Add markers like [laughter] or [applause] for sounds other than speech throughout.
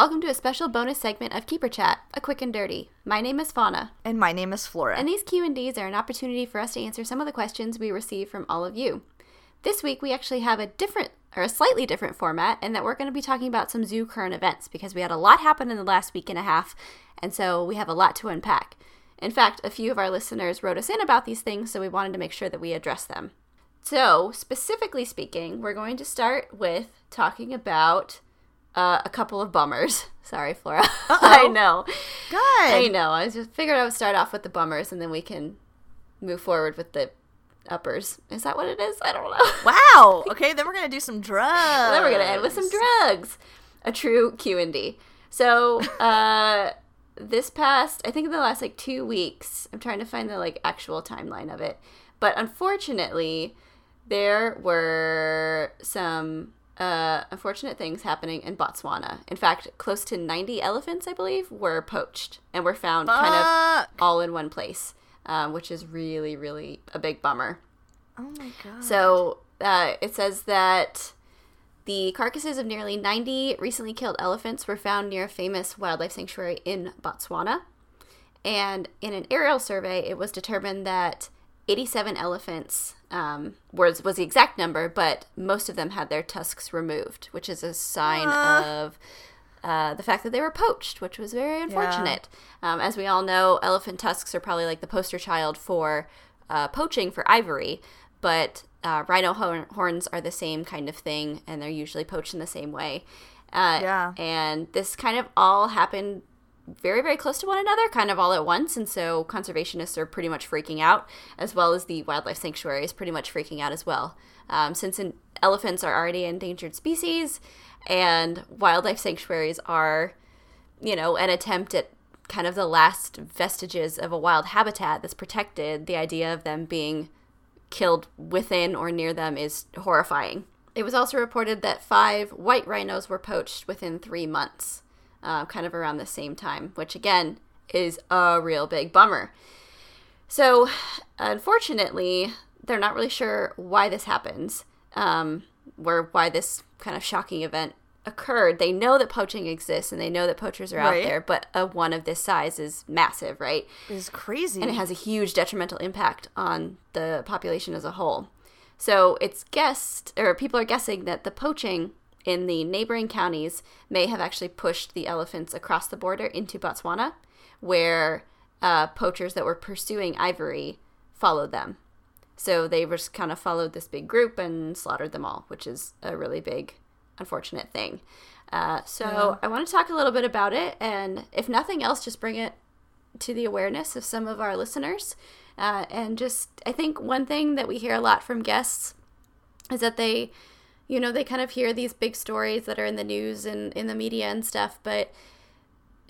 Welcome to a special bonus segment of Keeper Chat, a quick and dirty. My name is Fauna, And my name is Flora. and these Q&Ds are an opportunity for us to answer some of the questions we receive from all of you. This week we actually have a different or a slightly different format and that we're going to be talking about some zoo current events because we had a lot happen in the last week and a half, and so we have a lot to unpack. In fact, a few of our listeners wrote us in about these things, so we wanted to make sure that we address them. So, specifically speaking, we're going to start with talking about uh, a couple of bummers. [laughs] Sorry, Flora. [laughs] I know. Good. I know. I just figured I would start off with the bummers and then we can move forward with the uppers. Is that what it is? I don't know. [laughs] Wow. Okay, then we're gonna do some drugs. Then we're gonna end with some drugs. A true Q and D. So, uh, this past, I think in the last like two weeks, I'm trying to find the like actual timeline of it, but unfortunately, there were some uh, unfortunate things happening in Botswana. In fact, close to 90 elephants, I believe, were poached and were found kind of all in one place, um, which is really, really a big bummer. Oh my god. So uh, it says that the carcasses of nearly 90 recently killed elephants were found near a famous wildlife sanctuary in Botswana. And in an aerial survey, it was determined that 87 elephants um, was, was the exact number, but most of them had their tusks removed, which is a sign Ah. of uh, the fact that they were poached, which was very unfortunate. Um, as we all know, elephant tusks are probably like the poster child for uh, poaching for ivory, but uh, rhino horn- horns are the same kind of thing, and they're usually poached in the same way. Uh, Yeah. And this kind of all happened very, very close to one another, kind of all at once. And so conservationists are pretty much freaking out, as well as the wildlife sanctuary is pretty much freaking out as well. Um, since in, elephants are already endangered species, and wildlife sanctuaries are, you know, an attempt at kind of the last vestiges of a wild habitat that's protected, the idea of them being killed within or near them is horrifying. It was also reported that five white rhinos were poached within three months, uh, kind of around the same time, which again is a real big bummer. So, unfortunately, they're not really sure why this happens, um, or why this kind of shocking event occurred. They know that poaching exists and they know that poachers are out there, but a one of this size is massive, right? It's crazy. and it has a huge detrimental impact on the population as a whole. So it's guessed, or people are guessing that the poaching in the neighboring counties may have actually pushed the elephants across the border into Botswana, where uh, poachers that were pursuing ivory followed them. So they just kind of followed this big group and slaughtered them all, which is a really big, unfortunate thing. Uh, so Yeah. I want to talk a little bit about it, and if nothing else, just bring it to the awareness of some of our listeners. Uh, and just, I think one thing that we hear a lot from guests is that they, you know, they kind of hear these big stories that are in the news and in the media and stuff, but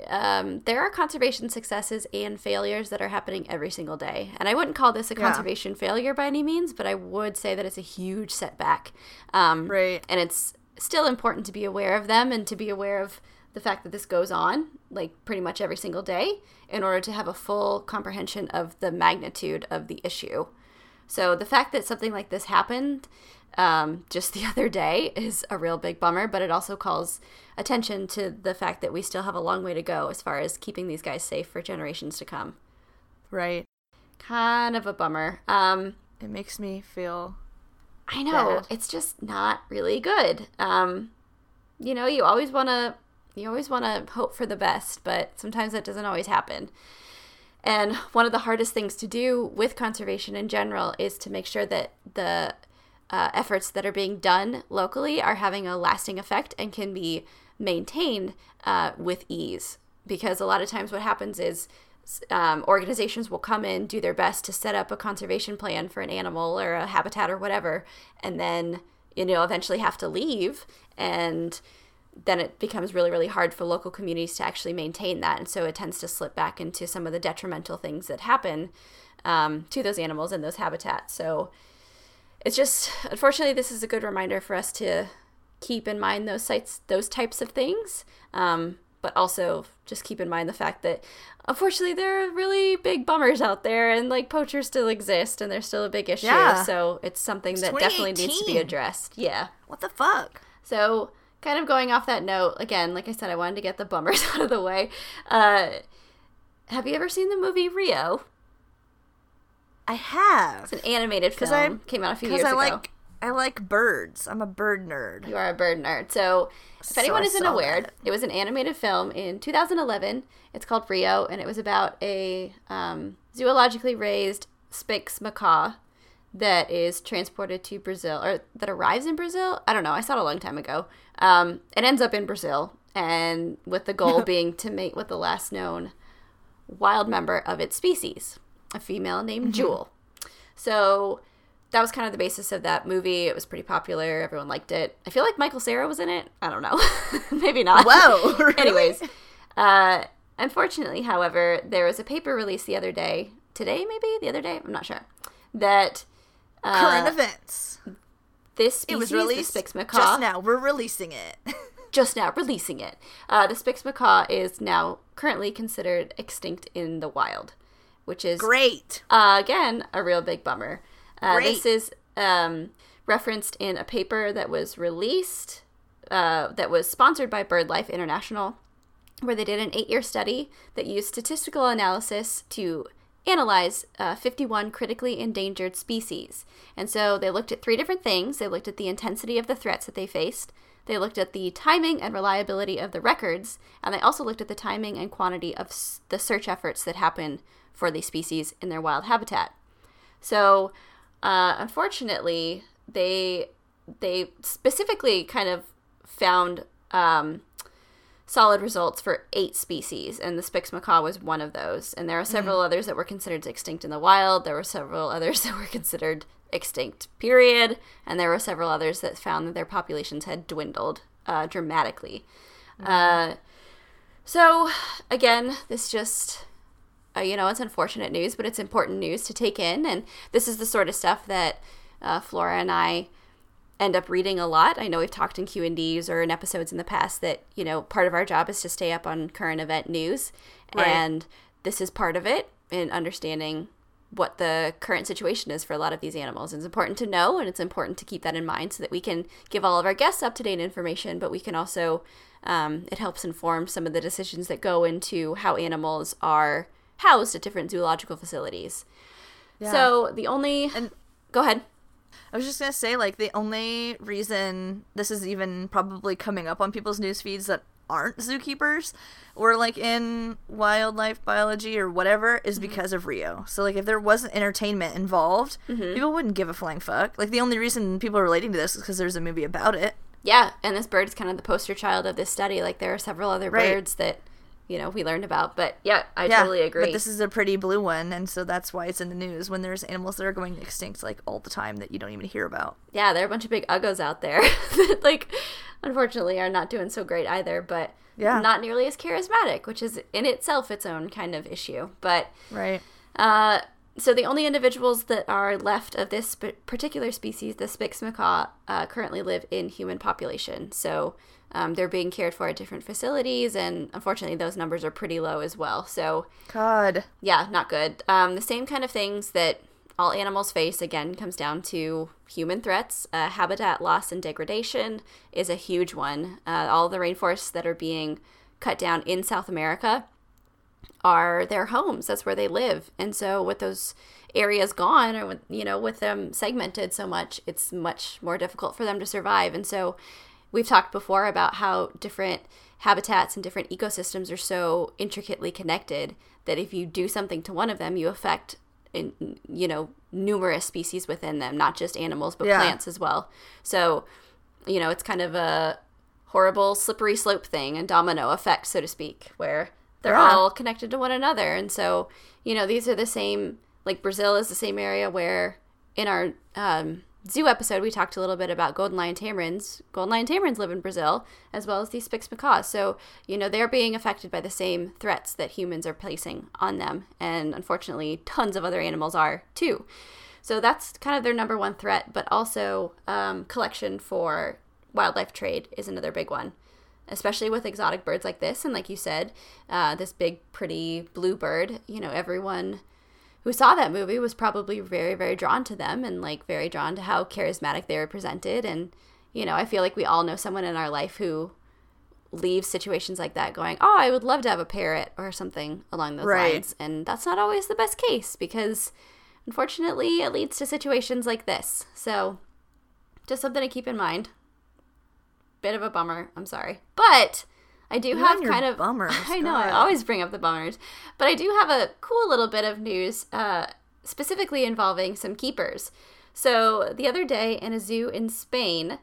um, there are conservation successes and failures that are happening every single day. And I wouldn't call this a Yeah. conservation failure by any means, but I would say that it's a huge setback. Um, Right. And it's still important to be aware of them and to be aware of the fact that this goes on like pretty much every single day in order to have a full comprehension of the magnitude of the issue. So the fact that something like this happened um, just [laughs] the other day is a real big bummer, but it also calls attention to the fact that we still have a long way to go as far as keeping these guys safe for generations to come. right. Kind of a bummer. Um, It makes me feel I know Bad. it's just not really good. Um, you know, you always want to you always want to hope for the best, but sometimes that doesn't always happen. And one of the hardest things to do with conservation in general is to make sure that the uh, efforts that are being done locally are having a lasting effect and can be maintained uh, with ease. Because a lot of times, what happens is um, organizations will come in, do their best to set up a conservation plan for an animal or a habitat or whatever, and then you know eventually have to leave, and then it becomes really really hard for local communities to actually maintain that, and so it tends to slip back into some of the detrimental things that happen um, to those animals and those habitats. So it's just unfortunately this is a good reminder for us to keep in mind those sites those types of things um, but also just keep in mind the fact that unfortunately there are really big bummers out there and like poachers still exist and they're still a big issue Yeah. so it's something It's that definitely needs to be addressed yeah what the fuck? so kind of going off that note, again, like I said, I wanted to get the bummers [laughs] out of the way. Uh, have you ever seen the movie Rio? I have. It's an animated film. I- Came out a few years I ago. like I like birds. I'm a bird nerd. You are a bird nerd. So, if So anyone I isn't aware, that. it was an animated film in 2011. It's called Rio, and it was about a um, zoologically raised Spix macaw that is transported to Brazil, or that arrives in Brazil. I don't know. I saw it a long time ago. Um, it ends up in Brazil, and with the goal [laughs] being to mate with the last known wild member of its species, a female named Jewel. So that was kind of the basis of that movie. It was pretty popular. Everyone liked it. I feel like Michael Cera was in it. I don't know. [laughs] Maybe not. Whoa, [laughs] really? Anyways, uh, unfortunately, however, there was a paper released the other day, today maybe, the other day, I'm not sure, that uh, Current events. this It was species, released the Spix macaw, just now. We're releasing it. [laughs] just now releasing it. Uh, the Spix macaw is now currently considered extinct in the wild, which is Great. uh, again, a real big bummer. Uh, this is um, referenced in a paper that was released, uh, that was sponsored by BirdLife International, where they did an eight year study that used statistical analysis to analyze uh, 51 critically endangered species. And so they looked at three different things. They looked at the intensity of the threats that they faced, they looked at the timing and reliability of the records, and they also looked at the timing and quantity of s- the search efforts that happen for these species in their wild habitat. So, uh, unfortunately, they they specifically kind of found um, solid results for eight species, and the Spix macaw was one of those. And there are several others that were considered extinct in the wild. There were several [laughs] others that were considered extinct, period. And there were several others that found that their populations had dwindled uh, dramatically. Uh, so, again, this just uh, you know, it's unfortunate news, but it's important news to take in. And this is the sort of stuff that uh, Flora and I end up reading a lot. I know we've talked in Q and D's or in episodes in the past that you know part of our job is to stay up on current event news, Right. and this is part of it in understanding what the current situation is for a lot of these animals. It's important to know, and it's important to keep that in mind so that we can give all of our guests up to date information, but we can also um, it helps inform some of the decisions that go into how animals are housed at different zoological facilities. Yeah. So the only And- go ahead. I was just gonna say, like, the only reason this is even probably coming up on people's news feeds that aren't zookeepers or like in wildlife biology or whatever is Mm-hmm. because of Rio. So like if there wasn't entertainment involved, Mm-hmm. people wouldn't give a flying fuck. Like the only reason people are relating to this is because there's a movie about it. Yeah, and this bird is kind of the poster child of this study. Like there are several other Right. birds that you know we learned about, but yeah, I yeah, totally agree. But this is a pretty blue one, and so that's why it's in the news when there's animals that are going extinct like all the time that you don't even hear about. yeah, there are a bunch of big uggos out there [laughs] that like unfortunately are not doing so great either, but Yeah. not nearly as charismatic, which is in itself its own kind of issue. But Right. Uh, so the only individuals that are left of this particular species, the Spix macaw, uh, currently live in human population. So um, they're being cared for at different facilities, and unfortunately, those numbers are pretty low as well. So God. yeah, not good. Um, the same kind of things that all animals face again comes down to human threats. Uh, habitat loss and degradation is a huge one. Uh, all the rainforests that are being cut down in South America are their homes. That's where they live. And so with those areas gone or with you know with them segmented so much, it's much more difficult for them to survive. And so we've talked before about how different habitats and different ecosystems are so intricately connected that if you do something to one of them, you affect in you know numerous species within them, not just animals but Yeah. plants as well. So, you know, it's kind of a horrible slippery slope thing and domino effect, so to speak, where they're Yeah. all connected to one another. And so, you know, these are the same, like Brazil is the same area where in our um, zoo episode, we talked a little bit about golden lion tamarins. Golden lion tamarins live in Brazil, as well as these Spix macaws. So, you know, they're being affected by the same threats that humans are placing on them. And unfortunately, tons of other animals are too. So that's kind of their number one threat, but also um, collection for wildlife trade is another big one, especially with exotic birds like this. And like you said, uh, this big, pretty blue bird, you know, everyone who saw that movie was probably very, very drawn to them and like very drawn to how charismatic they were presented. And, you know, I feel like we all know someone in our life who leaves situations like that going, "Oh, I would love to have a parrot" or something along those Right. lines. And that's not always the best case because unfortunately, it leads to situations like this. So, just something to keep in mind. Bit of a bummer, I'm sorry. But I do You have kind of bummers, [laughs] I know, I always bring up the bummers. But I do have a cool little bit of news uh specifically involving some keepers. So, the other day in a zoo in Spain,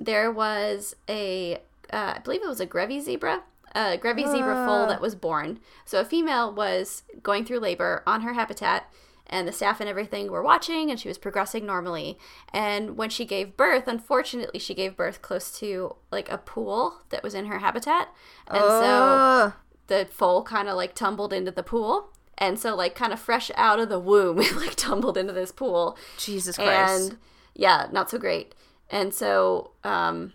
there was a, uh, I believe it was a Grevy zebra, a Grevy zebra foal Ah. that was born. So a female was going through labor on her habitat, and the staff and everything were watching, and she was progressing normally. And when she gave birth, unfortunately, she gave birth close to like a pool that was in her habitat, and so the foal kind of like tumbled into the pool. And so, like, kind of fresh out of the womb, [laughs] it like tumbled into this pool Jesus Christ. and yeah, not so great. And so um,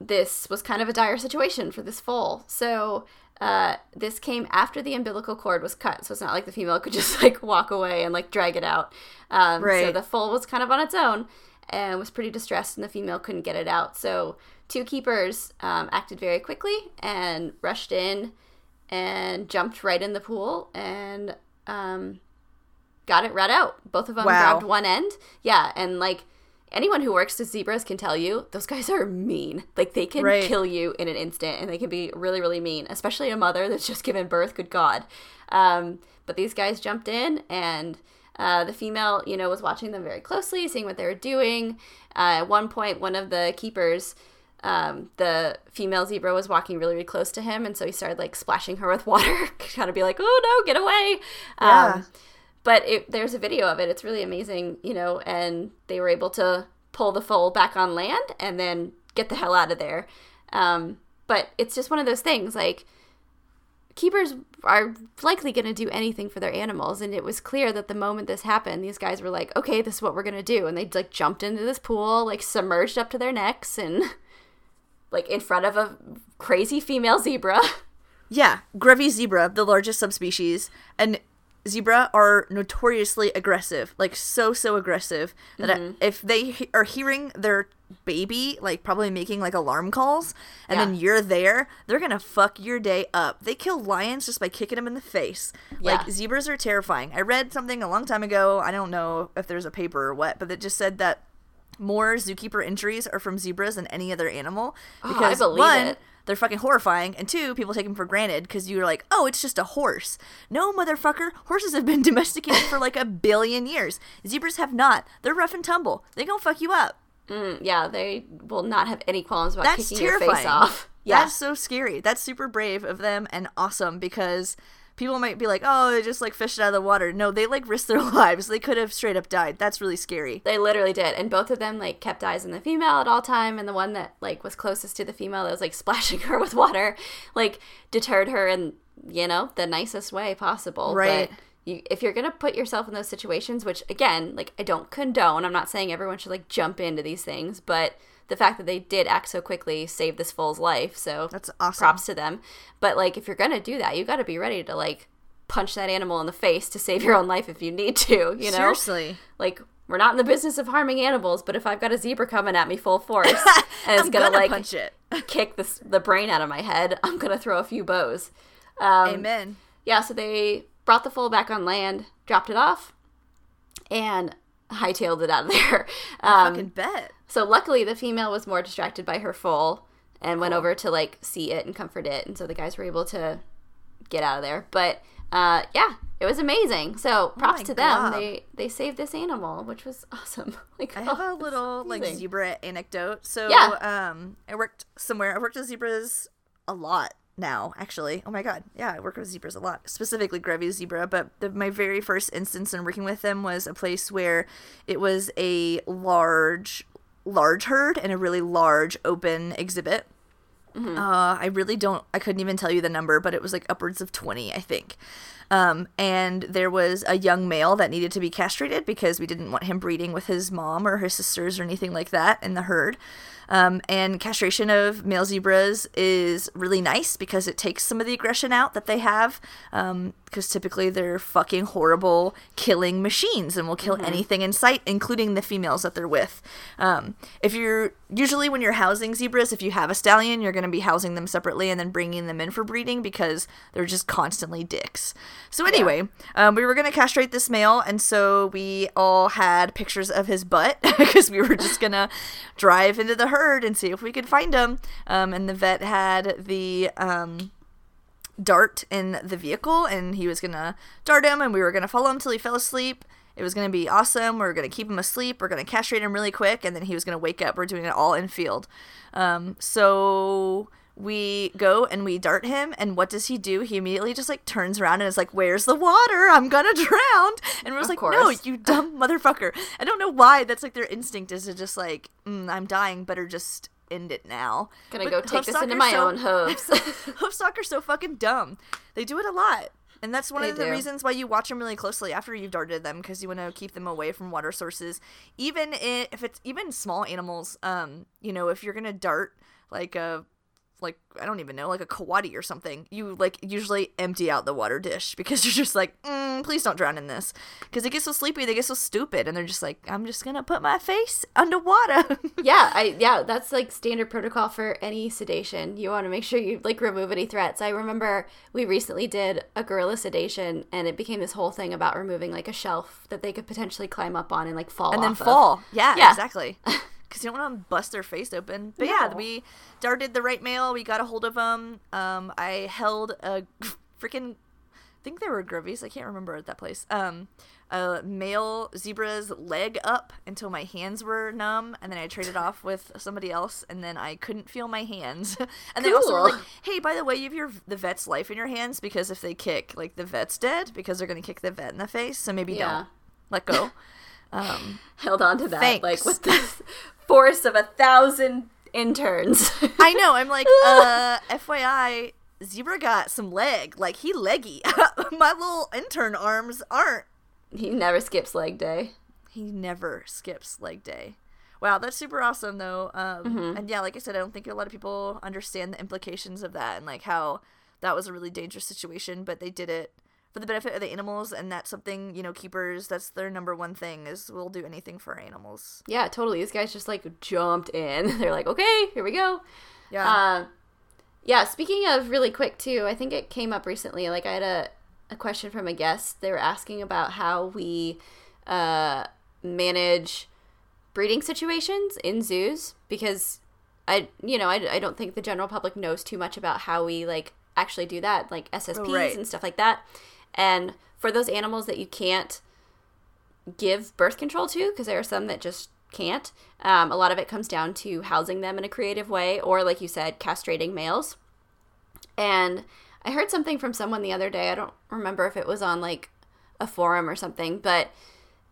this was kind of a dire situation for this foal. So uh, this came after the umbilical cord was cut, so it's not like the female [laughs] could just like walk away and like drag it out. Um, So the foal was kind of on its own and was pretty distressed, and the female couldn't get it out. So two keepers um, acted very quickly and rushed in and jumped right in the pool and um, got it right out. Both of them Wow. grabbed one end. Yeah, and like anyone who works with zebras can tell you, those guys are mean. Like they can Right. kill you in an instant, and they can be really, really mean. Especially a mother that's [laughs] just given birth. Good God. Um, but these guys jumped in, and uh, the female, you know, was watching them very closely, seeing what they were doing. Uh, at one point, one of the keepers. Um, the female zebra was walking really, really close to him, and so he started like splashing her with [laughs] water, [laughs] kind of be like, "Oh no, get away!" Yeah. But it, there's a video of it. It's really amazing, you know, and they were able to pull the foal back on land and then get the hell out of there. Um, but it's just one of those things like keepers are likely going to do anything for their animals and it was clear that the moment this happened these guys were like okay this is what we're going to do and they like jumped into this pool like submerged up to their necks and [laughs] like in front of a crazy female zebra [laughs] Yeah, Grevy zebra, the largest subspecies, and zebra are notoriously aggressive, like so so aggressive that Mm-hmm. I- if they he- are hearing their baby like probably making like alarm calls and then you're there, they're going to fuck your day up. They kill lions just by kicking them in the face. Like zebras are terrifying. I read something a long time ago, I don't know if there's a paper or what, but it just said that more zookeeper injuries are from zebras than any other animal Oh, I because believe one it. They're fucking horrifying, and two, people take them for granted because you're like, oh, it's just a horse. No, motherfucker, horses have been [laughs] domesticated for like a billion years. Zebras have not. They're rough and tumble. They gonna fuck you up. Mm, yeah they will not have any qualms about That's kicking your face off [laughs] yeah That's so scary. That's super brave of them and awesome because people might be like, oh, they just like fished out of the water. No, they like risked their [laughs] lives. They could have straight up died. That's really scary. They literally did, and both of them like kept eyes on the female at all time, and the one that like was closest to the female that was like [laughs] splashing her with water, like deterred her in you know the nicest way possible. Right. But you, if you're gonna put yourself in those situations, which again, like I don't condone, I'm not saying everyone should like jump into these things, but the fact that they did act so quickly saved this foal's life. So That's awesome. props to them. But like if you're gonna do that, you got to be ready to like punch that animal in the face to save your own life if you need to. You know, Seriously. like we're not in the business of harming animals, but if I've got a zebra coming at me full force [laughs] and it's I'm gonna, gonna like punch it. [laughs] kick this the brain out of my head, I'm gonna throw a few bows. Um, Amen. Yeah, so they brought the foal back on land, dropped it off, and hightailed it out of [laughs] there. Um, Fucking bet. So luckily, the female was more distracted by her foal and went over to like see it and comfort it, and so the guys were able to get out of there. But uh, yeah, it was amazing. So props Oh to them. They they saved this animal, which was [laughs] awesome. Like I [laughs] have oh, a little like zebra anecdote. So Yeah. um I worked somewhere. I worked with zebras a lot now, actually. Oh my god. Yeah, I work with zebras a lot. Specifically Grevy zebra, but the, my very first instance in working with them was a place where it was a large large herd and a really large open exhibit. Uh, I really don't. I couldn't even tell you the number, but it was like upwards of twenty, I think. Um, and there was a young male that needed to be castrated because we didn't want him breeding with his mom or his sisters or anything like that in the herd. Um, and castration of male zebras is really nice because it takes some of the aggression out that they have. Because because typically they're fucking horrible killing machines and will kill anything in sight, including the females that they're with. Um, if you're usually when you're housing zebras, if you have a stallion, you're going to be housing them separately and then bringing them in for breeding because they're just constantly dicks. So anyway, um, we were going to castrate this male, and so we all had pictures of his butt [laughs] because we were just gonna drive into the herd and see if we could find him. Um, and the vet had the um, dart in the vehicle and he was gonna dart him and we were gonna follow him till he fell asleep. It was gonna be awesome. We are gonna keep him asleep. We're gonna castrate him really quick and then he was gonna wake up. We're doing it all in field. Um, so we go and we dart him and what does he do he immediately just like turns around and is like where's the water i'm gonna [laughs] drown and we're like no you dumb motherfucker i don't know why that's like their instinct is to just like mm, i'm dying better just end it now Gonna But go take this into my so- own hooves. [laughs] Hoofstock are so fucking dumb. They do it a lot. And that's one They of the do. reasons why you watch them really closely after you've darted them because you want to keep them away from water sources. Even if it's even small animals, um, you know, if you're gonna dart like a like I don't even know, like a coati or something, you like usually empty out the water dish because [laughs] you're just like, mm, please don't drown in this, because they get so sleepy, they get so stupid, and they're just like, I'm just gonna put my face underwater. [laughs] yeah, I yeah, that's like standard protocol for any sedation. You want to make sure you like remove any threats. I remember we recently did a gorilla sedation, and it became this whole thing about removing like a shelf that they could potentially climb up on and like fall and then off of. fall. Yeah, Yeah. exactly. [laughs] Because you don't want to bust their face open. But yeah, we darted the right male. We got a hold of him. Um, I held a [laughs] freaking, I think they were Grovies. I can't remember at that place. Um, a male zebra's leg up until my hands were numb, and then I traded off with somebody else, and then I couldn't feel my hands. [laughs] and they also were like, "Hey, by the way, you have your the vet's life in your hands because if they kick, like the vet's dead because they're gonna kick the vet in the face. So maybe Yeah. don't let go." [laughs] Um, Held on to that Thanks. like with this force of a thousand interns. [laughs] I know. I'm like, uh, [laughs] FYI, Zebra got some leg. Like he leggy. [laughs] My little intern arms aren't. he never skips leg day. He never skips leg day. Wow, that's super awesome though. Um, Mm-hmm. and yeah, like I said, I don't think a lot of people understand the implications of that and like how that was a really dangerous situation, but they did it for the benefit of the animals, and that's something you know keepers. That's their number one thing is we'll do anything for animals. Yeah, totally. These guys just like jumped in. [laughs] They're like, okay, here we go. Yeah. Uh, yeah, speaking of really quick too, I think it came up recently. Like I had a, a question from a guest. They were asking about how we uh, manage breeding situations in zoos because I, you know, I, I don't think the general public knows too much about how we like actually do that, like SSPs Right. and stuff like that. And for those animals that you can't give birth control to because there are some that just can't. Um, a lot of it comes down to housing them in a creative way, or like you said, castrating males. And I heard something from someone the other day. I don't remember if it was on like a forum or something, but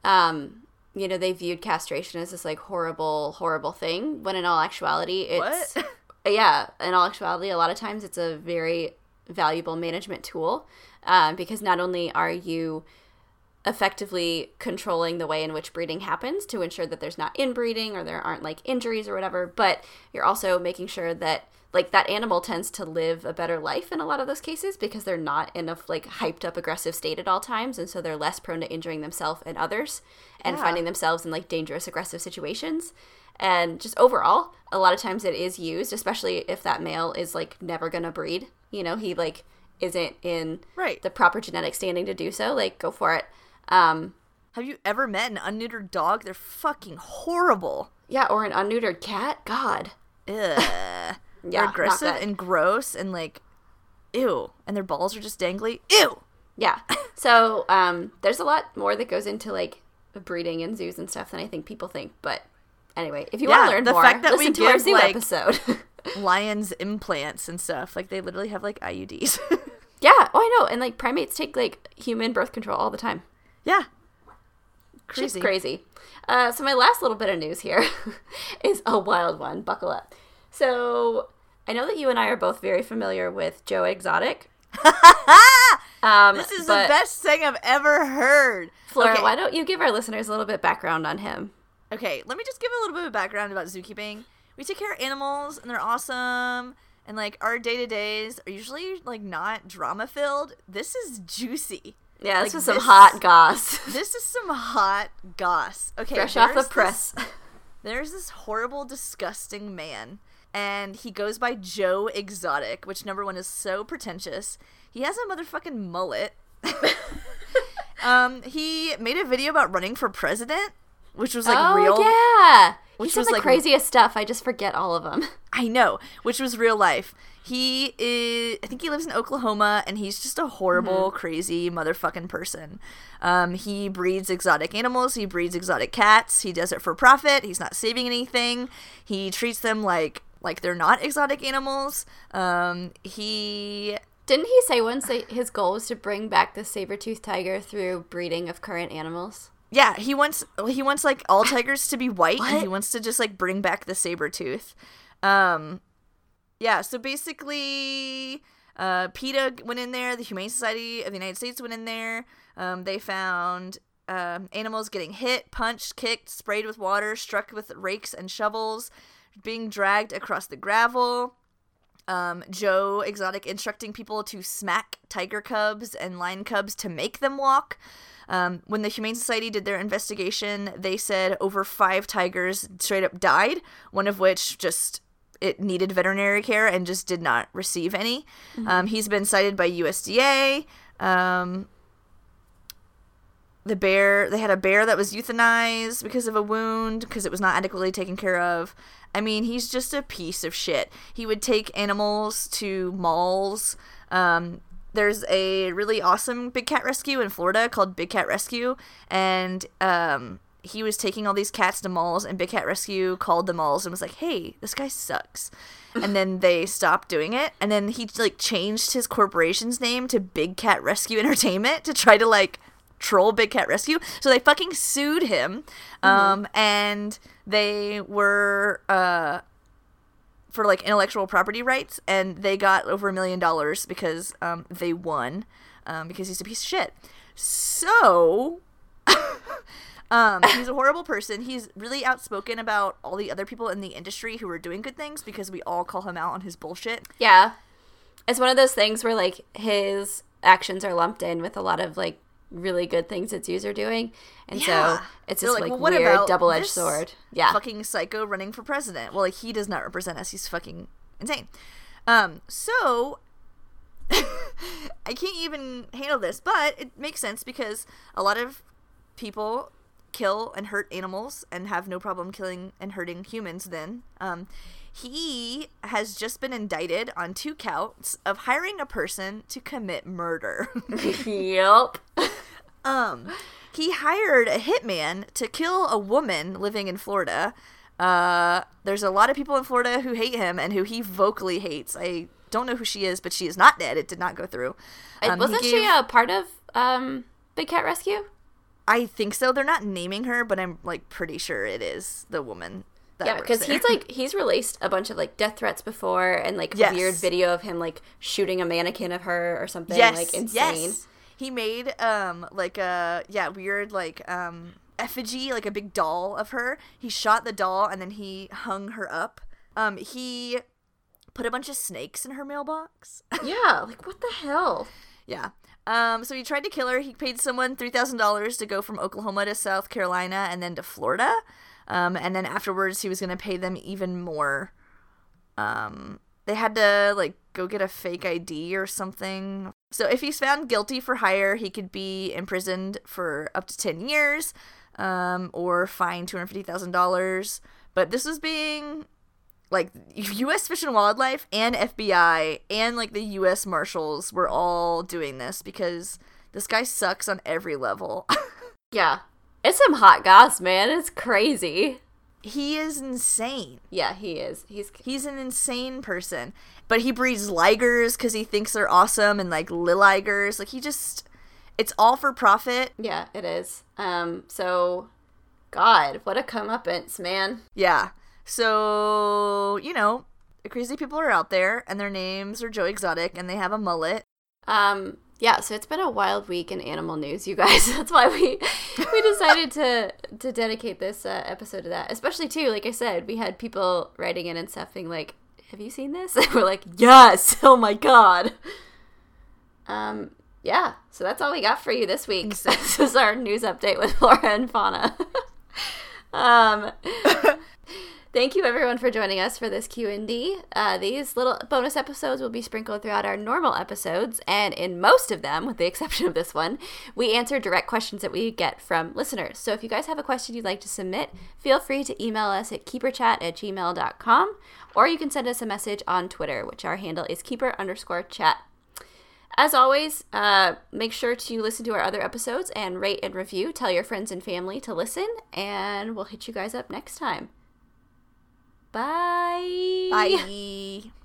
um, you know, they viewed castration as this like horrible, horrible thing. When in all actuality, it's What? [laughs] yeah, in all actuality, a lot of times it's a very valuable management tool um, because not only are you effectively controlling the way in which breeding happens to ensure that there's not inbreeding or there aren't like injuries or whatever, but you're also making sure that like that animal tends to live a better life in a lot of those cases because they're not in a like hyped up aggressive state at all times and so they're less prone to injuring themselves and others and Yeah. finding themselves in like dangerous aggressive situations and just overall a lot of times it is used especially if that male is like never gonna breed you know he like isn't in Right. the proper genetic standing to do so like go for it um Have you ever met an unneutered dog? They're fucking horrible. yeah or an unneutered cat god [laughs] Ugh. Yeah, They're aggressive and gross and like, ew. And their balls are just dangly. Ew. yeah so um there's a lot more that goes into like breeding in zoos and stuff than i think people think but anyway if you want to learn the more fact that we listen to our give, zoo like- episode [laughs] Lions implants and stuff. Like they literally have like IUDs. [laughs] yeah oh i know and like primates take like human birth control all the time yeah. Crazy. Crazy. crazy. Uh, so my last little bit of news here [laughs] is a wild one. Buckle up. So I know that you and I are both very familiar with Joe Exotic. Um, This is the best thing I've ever heard. Flora, okay. why don't you give our listeners a little bit background on him? Okay, let me just give a little bit of background about zookeeping. We take care of animals and they're awesome and like our day to days are usually like not drama filled. This is juicy. Yeah, this Like, was some this- hot [laughs] goss. This is some hot goss. Okay, Fresh off the there's this- press. [laughs] there's this horrible, disgusting man, and he goes by Joe Exotic, which number one is so pretentious. He has a motherfucking mullet. [laughs] um, he made a video about running for president, which was like oh real. yeah, Which he said was, the like- craziest stuff. I just forget all of them. [laughs] I know, which was real life. He is, I think he lives in Oklahoma, and he's just a horrible, crazy motherfucking person. Um, he breeds exotic animals. He breeds exotic cats. He does it for profit. He's not saving anything. He treats them like like they're not exotic animals. Um, he Didn't he say once that his goal was to bring back the saber-toothed tiger through breeding of current animals? Yeah, he wants he wants like all tigers to be white and he wants to just like bring back the saber tooth. Um yeah, so basically uh PETA went in there, the Humane Society of the United States went in there. Um they found um, animals getting hit, punched, kicked, sprayed with water, struck with rakes and shovels, being dragged across the gravel. Um, Joe Exotic instructing people to smack tiger cubs and lion cubs to make them walk. Um, when the Humane Society did their investigation, they said over five tigers straight up died, one of which just it needed veterinary care and just did not receive any. Um, he's been cited by USDA. Um, the bear they had a bear that was euthanized because of a wound because it was not adequately taken care of. I mean he's just a piece of shit. He would take animals to malls. Um, there's a really awesome big cat rescue in florida called big cat rescue and um, he was taking all these cats to malls and big cat rescue called the malls and was like hey this guy sucks. And then [laughs] they stopped doing it and then he like changed his corporation's name to big cat rescue entertainment to try to like troll big cat rescue. So they fucking sued him um and they were uh for like intellectual property rights and they got over a million dollars because um they won um because he's a piece of shit. So [laughs] um he's a horrible person. He's really outspoken about all the other people in the industry who are doing good things because we all call him out on his bullshit. Yeah, it's one of those things where like his actions are lumped in with a lot of like really good things its are doing, and Yeah. so it's They're this like, like, well, weird double-edged sword. Yeah, fucking psycho running for president. Well, like he does not represent us. He's fucking insane. Um, so [laughs] I can't even handle this, but it makes sense because a lot of people kill and hurt animals and have no problem killing and hurting humans then. Um, he has just been indicted on two counts of hiring a person to commit murder. [laughs] [laughs] yep. Um, he hired a hitman to kill a woman living in Florida. Uh, there's a lot of people in Florida who hate him and who he vocally hates. I don't know who she is, but she is not dead. It did not go through. Um, Wasn't she a part of um, Big Cat Rescue? I think so. They're not naming her, but I'm like pretty sure it is the woman. That Yeah, because he's like he's released a bunch of like death threats before, and like Yes. weird video of him like shooting a mannequin of her or something yes, like insane. yes. He made um like a yeah weird like um effigy like a big doll of her. He shot the doll and then he hung her up. Um, he put a bunch of snakes in her mailbox. [laughs] Yeah, like what the hell? Yeah. Um, so he tried to kill her. He paid someone three thousand dollars to go from Oklahoma to South Carolina and then to Florida. Um, and then afterwards he was gonna pay them even more. Um, they had to like go get a fake ID or something. So if he's found guilty for hire, he could be imprisoned for up to ten years, um, or fined two hundred fifty thousand dollars. But this was being like [laughs] U.S. Fish and Wildlife and FBI and like the U.S. Marshals were all doing this because this guy sucks on every level. [laughs] Yeah, it's some hot goss, man. It's crazy. He is insane. Yeah, he is. He's He's an insane person, but he breeds ligers because he thinks they're awesome and like liligers. Like he just, it's all for profit. yeah, it is. Um, so, God, what a comeuppance, man. Yeah. So you know, the crazy people are out there, and their names are Joe Exotic, and they have a mullet. Um, yeah, so it's been a wild week in animal news, you guys. [laughs] That's why we we decided to to dedicate this uh, episode to that. Especially too, like I said, we had people writing in and stuff being like, have you seen this? [laughs] And we're like, yes. [laughs] Oh my god. Um, yeah. So that's all we got for you this week. this is our news update with Flora and Fauna. um, thank you everyone for joining us for this q&d uh, these little bonus episodes will be sprinkled throughout our normal episodes and in most of them [laughs] with the exception of this one we answer direct questions that we get from listeners so if you guys have a question you'd like to submit feel free to email us at keeperchat at gmail.com or you can send us a message on twitter which our handle is keeper underscore chat as always, uh, make sure to listen to our other episodes and rate and review. Tell your friends and family to listen, and we'll hit you guys up next time. Bye. Bye. [laughs]